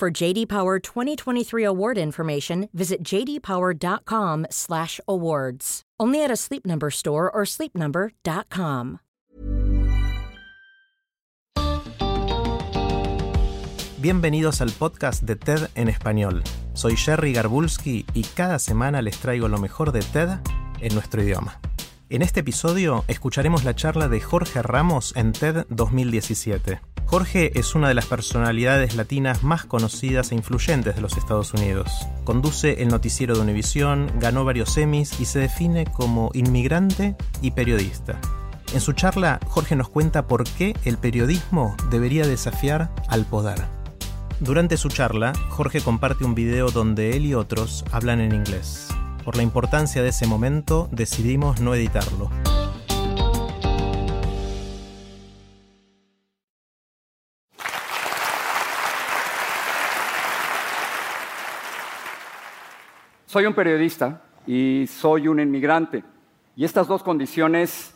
For JD Power 2023 award information, visit jdpower.com/awards. Only at a Sleep Number store or sleepnumber.com. Bienvenidos al podcast de TED en español. Soy Jerry Garbulski y cada semana les traigo lo mejor de TED en nuestro idioma. En este episodio escucharemos la charla de Jorge Ramos en TED 2017. Jorge es una de las personalidades latinas más conocidas e influyentes de los Estados Unidos. Conduce el noticiero de Univisión, ganó varios Emmys y se define como inmigrante y periodista. En su charla, Jorge nos cuenta por qué el periodismo debería desafiar al poder. Durante su charla, Jorge comparte un video donde él y otros hablan en inglés. Por la importancia de ese momento, decidimos no editarlo. Soy un periodista y soy un inmigrante. Y estas dos condiciones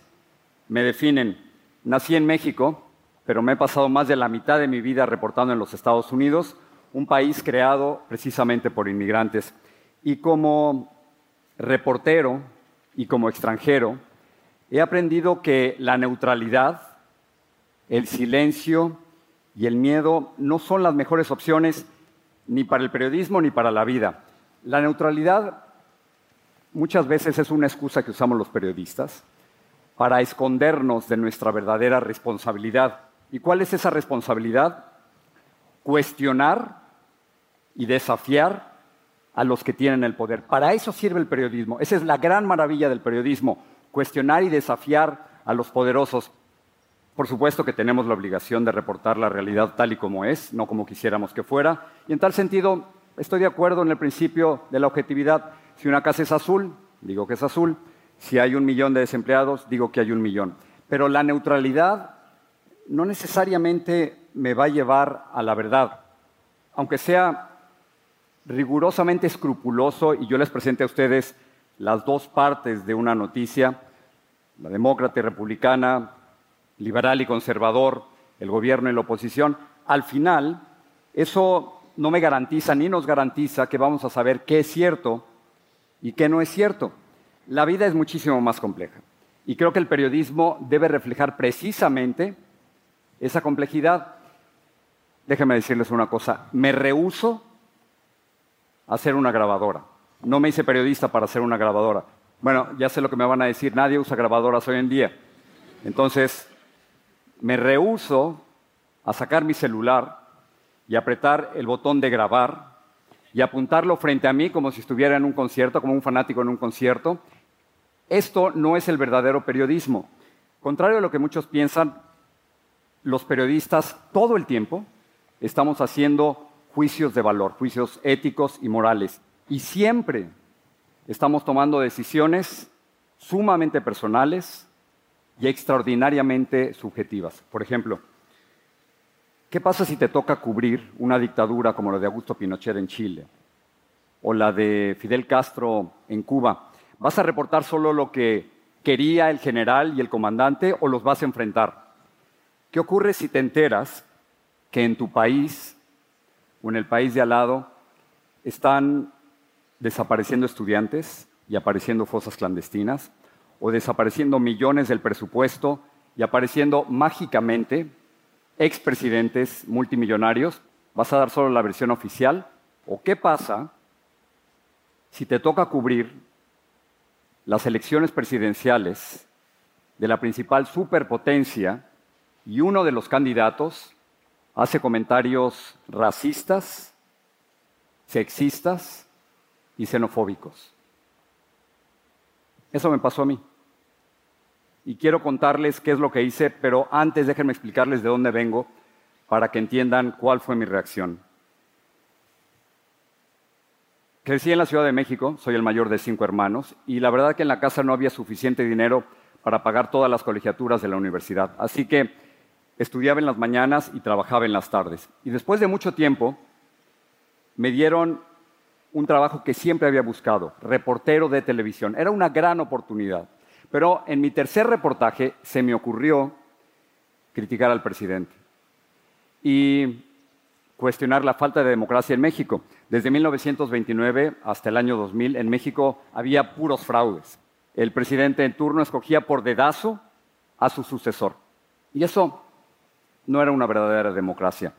me definen. Nací en México, pero me he pasado más de la mitad de mi vida reportando en los Estados Unidos, un país creado precisamente por inmigrantes. Y como reportero y como extranjero, he aprendido que la neutralidad, el silencio y el miedo no son las mejores opciones ni para el periodismo ni para la vida. La neutralidad muchas veces es una excusa que usamos los periodistas para escondernos de nuestra verdadera responsabilidad. ¿Y cuál es esa responsabilidad? Cuestionar y desafiar a los que tienen el poder. Para eso sirve el periodismo. Esa es la gran maravilla del periodismo, cuestionar y desafiar a los poderosos. Por supuesto que tenemos la obligación de reportar la realidad tal y como es, no como quisiéramos que fuera. Y en tal sentido, estoy de acuerdo en el principio de la objetividad. Si una casa es azul, digo que es azul. Si hay un millón de desempleados, digo que hay un millón. Pero la neutralidad no necesariamente me va a llevar a la verdad. Aunque sea rigurosamente escrupuloso y yo les presente a ustedes las dos partes de una noticia, la demócrata y republicana, liberal y conservador, el gobierno y la oposición, al final eso no me garantiza ni nos garantiza que vamos a saber qué es cierto y qué no es cierto. La vida es muchísimo más compleja y creo que el periodismo debe reflejar precisamente esa complejidad. Déjenme decirles una cosa, me rehuso a ser una grabadora. No me hice periodista para ser una grabadora. Bueno, ya sé lo que me van a decir, nadie usa grabadoras hoy en día. Entonces, me rehuso a sacar mi celular y apretar el botón de grabar y apuntarlo frente a mí como si estuviera en un concierto, como un fanático en un concierto. Esto no es el verdadero periodismo. Contrario a lo que muchos piensan, los periodistas todo el tiempo estamos haciendo juicios de valor, juicios éticos y morales. Y siempre estamos tomando decisiones sumamente personales y extraordinariamente subjetivas. Por ejemplo, ¿qué pasa si te toca cubrir una dictadura como la de Augusto Pinochet en Chile o la de Fidel Castro en Cuba? ¿Vas a reportar solo lo que quería el general y el comandante o los vas a enfrentar? ¿Qué ocurre si te enteras que en tu país o en el país de al lado están desapareciendo estudiantes y apareciendo fosas clandestinas, o desapareciendo millones del presupuesto y apareciendo mágicamente expresidentes multimillonarios, vas a dar solo la versión oficial, o qué pasa si te toca cubrir las elecciones presidenciales de la principal superpotencia y uno de los candidatos hace comentarios racistas, sexistas y xenofóbicos. Eso me pasó a mí. Y quiero contarles qué es lo que hice, pero antes déjenme explicarles de dónde vengo para que entiendan cuál fue mi reacción. Crecí en la Ciudad de México, soy el mayor de cinco hermanos, y la verdad que en la casa no había suficiente dinero para pagar todas las colegiaturas de la universidad. Así que estudiaba en las mañanas y trabajaba en las tardes. Y después de mucho tiempo, me dieron un trabajo que siempre había buscado, reportero de televisión. Era una gran oportunidad. Pero en mi tercer reportaje se me ocurrió criticar al presidente. Y cuestionar la falta de democracia en México. Desde 1929 hasta el año 2000 en México había puros fraudes. El presidente en turno escogía por dedazo a su sucesor. Y eso no era una verdadera democracia.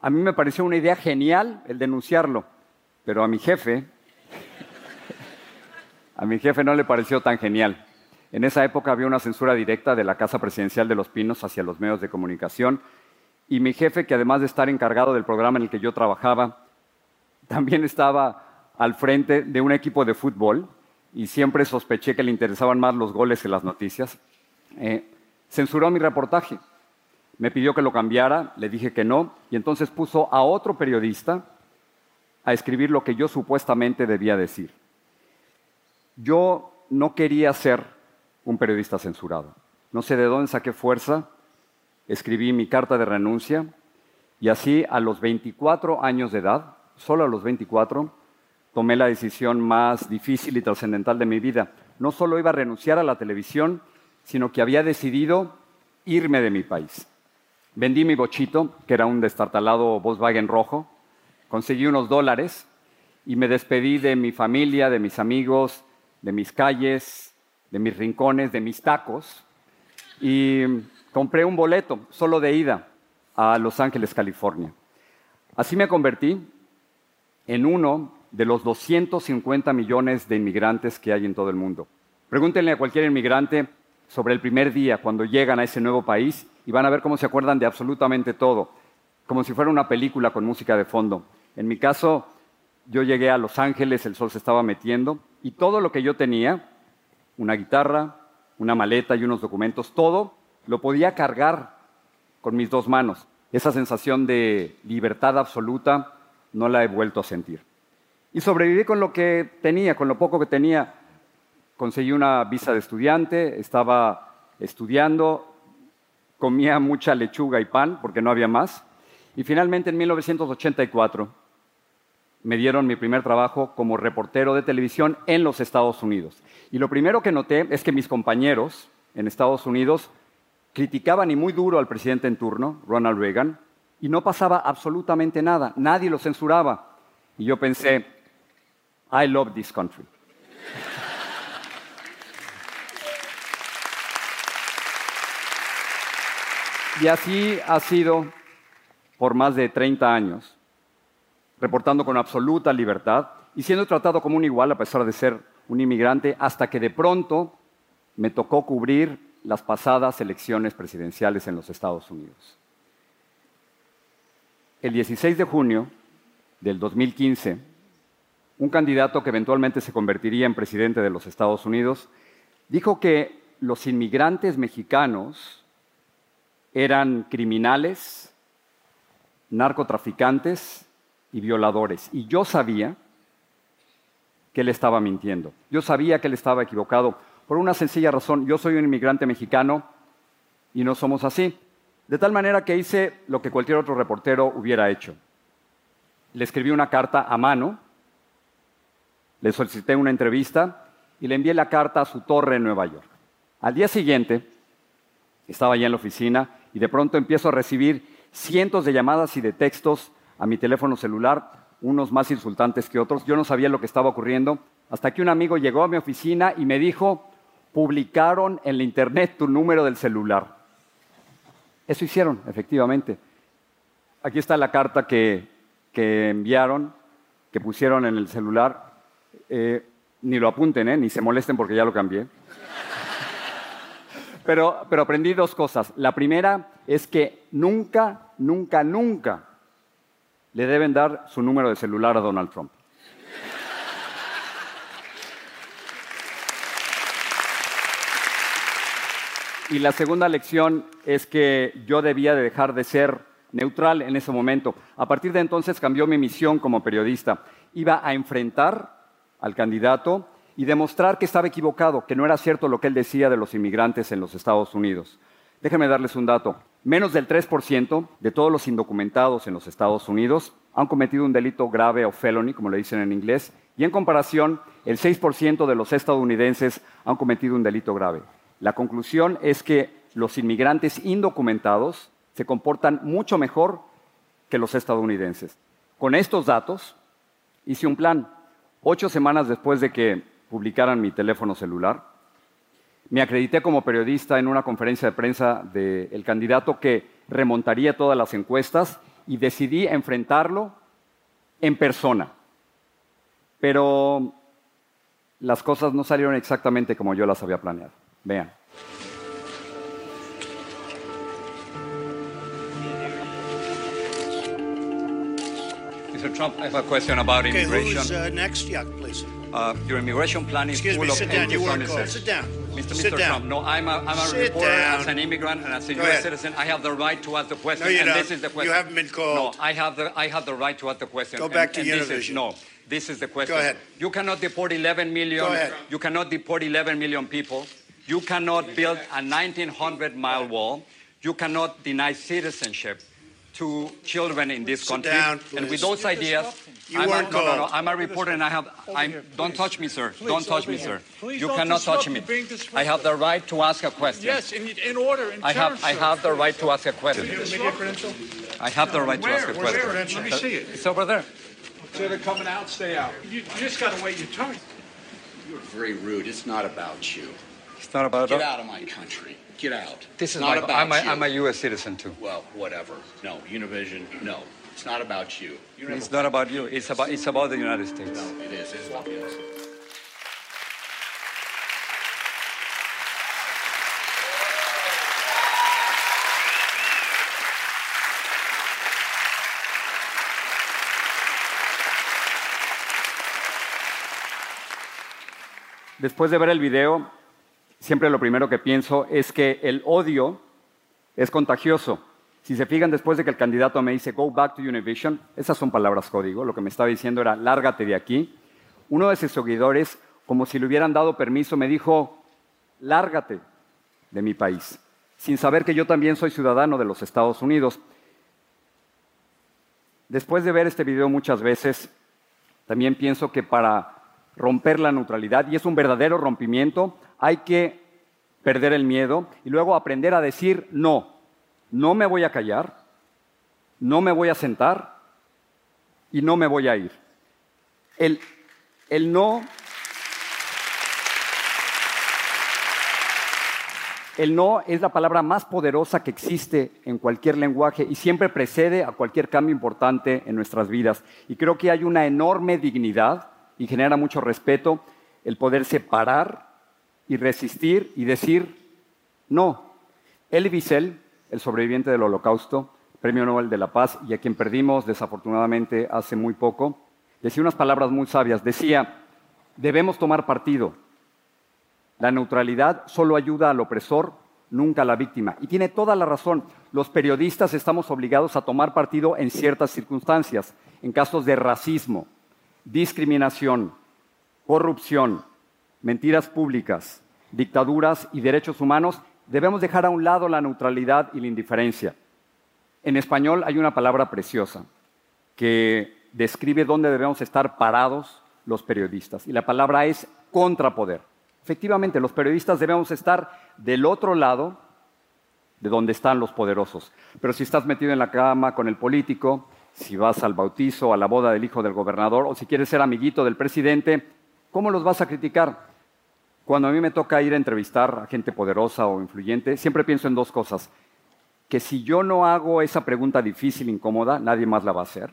A mí me pareció una idea genial el denunciarlo, pero a mi jefe, a mi jefe no le pareció tan genial. En esa época había una censura directa de la Casa Presidencial de los Pinos hacia los medios de comunicación y mi jefe, que además de estar encargado del programa en el que yo trabajaba, también estaba al frente de un equipo de fútbol y siempre sospeché que le interesaban más los goles que las noticias. Eh, censuró mi reportaje. Me pidió que lo cambiara, le dije que no, y entonces puso a otro periodista a escribir lo que yo supuestamente debía decir. Yo no quería ser un periodista censurado. No sé de dónde saqué fuerza escribí mi carta de renuncia y así a los 24 años de edad, solo a los 24, tomé la decisión más difícil y trascendental de mi vida. No solo iba a renunciar a la televisión, sino que había decidido irme de mi país. Vendí mi bochito, que era un destartalado Volkswagen rojo, conseguí unos dólares y me despedí de mi familia, de mis amigos, de mis calles, de mis rincones, de mis tacos. Y compré un boleto solo de ida a Los Ángeles, California. Así me convertí en uno de los 250 millones de inmigrantes que hay en todo el mundo. Pregúntenle a cualquier inmigrante sobre el primer día cuando llegan a ese nuevo país y van a ver cómo se acuerdan de absolutamente todo, como si fuera una película con música de fondo. En mi caso, yo llegué a Los Ángeles, el sol se estaba metiendo y todo lo que yo tenía, una guitarra, una maleta y unos documentos, todo lo podía cargar con mis dos manos. Esa sensación de libertad absoluta no la he vuelto a sentir. Y sobreviví con lo que tenía, con lo poco que tenía. Conseguí una visa de estudiante, estaba estudiando, comía mucha lechuga y pan porque no había más. Y finalmente en 1984 me dieron mi primer trabajo como reportero de televisión en los Estados Unidos. Y lo primero que noté es que mis compañeros en Estados Unidos criticaban y muy duro al presidente en turno, Ronald Reagan, y no pasaba absolutamente nada, nadie lo censuraba. Y yo pensé, I love this country. Y así ha sido por más de 30 años, reportando con absoluta libertad y siendo tratado como un igual a pesar de ser un inmigrante, hasta que de pronto me tocó cubrir las pasadas elecciones presidenciales en los Estados Unidos. El 16 de junio del 2015, un candidato que eventualmente se convertiría en presidente de los Estados Unidos dijo que los inmigrantes mexicanos eran criminales, narcotraficantes y violadores. Y yo sabía que él estaba mintiendo. Yo sabía que él estaba equivocado por una sencilla razón. Yo soy un inmigrante mexicano y no somos así. De tal manera que hice lo que cualquier otro reportero hubiera hecho. Le escribí una carta a mano, le solicité una entrevista y le envié la carta a su torre en Nueva York. Al día siguiente, estaba allá en la oficina y de pronto empiezo a recibir cientos de llamadas y de textos a mi teléfono celular, unos más insultantes que otros. Yo no sabía lo que estaba ocurriendo, hasta que un amigo llegó a mi oficina y me dijo, publicaron en la internet tu número del celular. Eso hicieron, efectivamente. Aquí está la carta que, enviaron, que pusieron en el celular. Eh, ni lo apunten, eh, ni se molesten porque ya lo cambié. Pero, pero aprendí dos cosas. La primera es que nunca, nunca, nunca le deben dar su número de celular a Donald Trump. Y la segunda lección es que yo debía de dejar de ser neutral en ese momento. A partir de entonces cambió mi misión como periodista iba a enfrentar al candidato y demostrar que estaba equivocado, que no era cierto lo que él decía de los inmigrantes en los Estados Unidos. Déjenme darles un dato. Menos del 3% de todos los indocumentados en los Estados Unidos han cometido un delito grave o felony, como le dicen en inglés, y en comparación, el 6% de los estadounidenses han cometido un delito grave. La conclusión es que los inmigrantes indocumentados se comportan mucho mejor que los estadounidenses. Con estos datos, hice un plan. Ocho semanas después de que publicaran mi teléfono celular, me acredité como periodista en una conferencia de prensa del candidato que remontaría todas las encuestas y decidí enfrentarlo en persona. Pero las cosas no salieron exactamente como yo las había planeado. Vean. Mr. Trump, I have a question about Okay, immigration. who's uh, next? Yeah, please. Uh, your immigration plan is Excuse full me, of sit down. You weren't called. Sit down. Mr. Sit Mr. down. Trump, no, I'm a, I'm a Sit reporter down. as an immigrant and as a Go U.S. ahead. citizen. I have the right to ask the question, No, you and don't. this is the You haven't been called. No, I have the I have the right to ask the question. Go back and, to and this is, no, this is the question. Go ahead. You cannot deport 11 million. Go ahead. You cannot deport 11 million people. You cannot build a 1,900 mile wall. You cannot deny citizenship to children in this Sit country. down, and with please. those ideas, You I'm weren't a, no, no, no. I'm a reporter and I have. I'm, here, don't touch me, sir. Please, don't touch me, here. sir. Please you cannot touch me. I have the right to ask a question. Yes, in, in order, in I terms, have, I have the right to ask a question. Your media credential? I have the right to ask a Where's question. your credential? Let me uh, see it. It's over there. So they're coming out, stay out. You, you just got to wait your turn. You're very rude. It's not about you. It's not about Get out of my country. Get out. This is not my, about I'm, a, you. I'm a U.S. citizen too. Well, whatever. No, Univision. No, it's not about you. You It's not about you. It's about, it's about the United States. No, it is. It's about us. Después de ver el video, siempre lo primero que pienso es que el odio es contagioso. Si se fijan, después de que el candidato me dice, go back to Univision, esas son palabras código, lo que me estaba diciendo era, lárgate de aquí. Uno de sus seguidores, como si le hubieran dado permiso, me dijo, lárgate de mi país, sin saber que yo también soy ciudadano de los Estados Unidos. Después de ver este video muchas veces, también pienso que para romper la neutralidad, y es un verdadero rompimiento, hay que perder el miedo y luego aprender a decir no. No me voy a callar, no me voy a sentar y no me voy a ir. El, el no El no es la palabra más poderosa que existe en cualquier lenguaje y siempre precede a cualquier cambio importante en nuestras vidas. Y creo que hay una enorme dignidad y genera mucho respeto el poder separar y resistir y decir no. Elie Wiesel, el sobreviviente del Holocausto, Premio Nobel de la Paz y a quien perdimos desafortunadamente hace muy poco, decía unas palabras muy sabias. Decía, debemos tomar partido. La neutralidad solo ayuda al opresor, nunca a la víctima. Y tiene toda la razón. Los periodistas estamos obligados a tomar partido en ciertas circunstancias, en casos de racismo, discriminación, corrupción, mentiras públicas, dictaduras y derechos humanos. Debemos dejar a un lado la neutralidad y la indiferencia. En español hay una palabra preciosa que describe dónde debemos estar parados los periodistas. Y la palabra es contrapoder. Efectivamente, los periodistas debemos estar del otro lado de donde están los poderosos. Pero si estás metido en la cama con el político, si vas al bautizo, a la boda del hijo del gobernador, o si quieres ser amiguito del presidente, ¿cómo los vas a criticar? Cuando a mí me toca ir a entrevistar a gente poderosa o influyente, siempre pienso en dos cosas. Que si yo no hago esa pregunta difícil, incómoda, nadie más la va a hacer.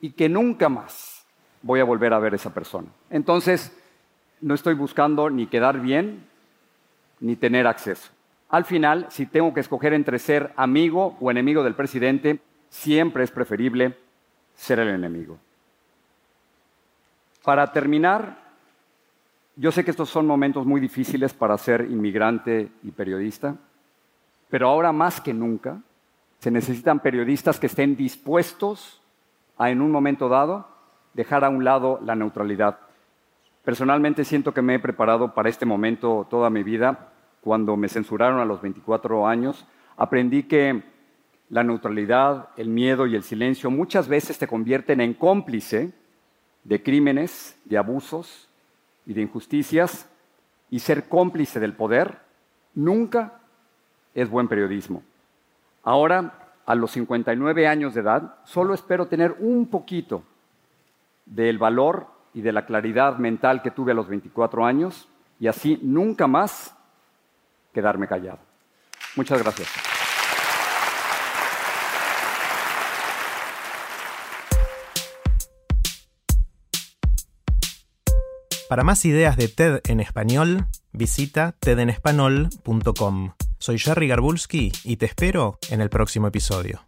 Y que nunca más voy a volver a ver a esa persona. Entonces, no estoy buscando ni quedar bien, ni tener acceso. Al final, si tengo que escoger entre ser amigo o enemigo del presidente, siempre es preferible ser el enemigo. Para terminar, yo sé que estos son momentos muy difíciles para ser inmigrante y periodista, pero ahora más que nunca se necesitan periodistas que estén dispuestos a, en un momento dado, dejar a un lado la neutralidad. Personalmente siento que me he preparado para este momento toda mi vida. Cuando me censuraron a los 24 años, aprendí que la neutralidad, el miedo y el silencio muchas veces te convierten en cómplice de crímenes, de abusos y de injusticias, y ser cómplice del poder nunca es buen periodismo. Ahora, a los 59 años de edad, solo espero tener un poquito del valor y de la claridad mental que tuve a los 24 años y así nunca más quedarme callado. Muchas gracias. Para más ideas de TED en español, visita tedenespanol.com. Soy Jerry Garbulski y te espero en el próximo episodio.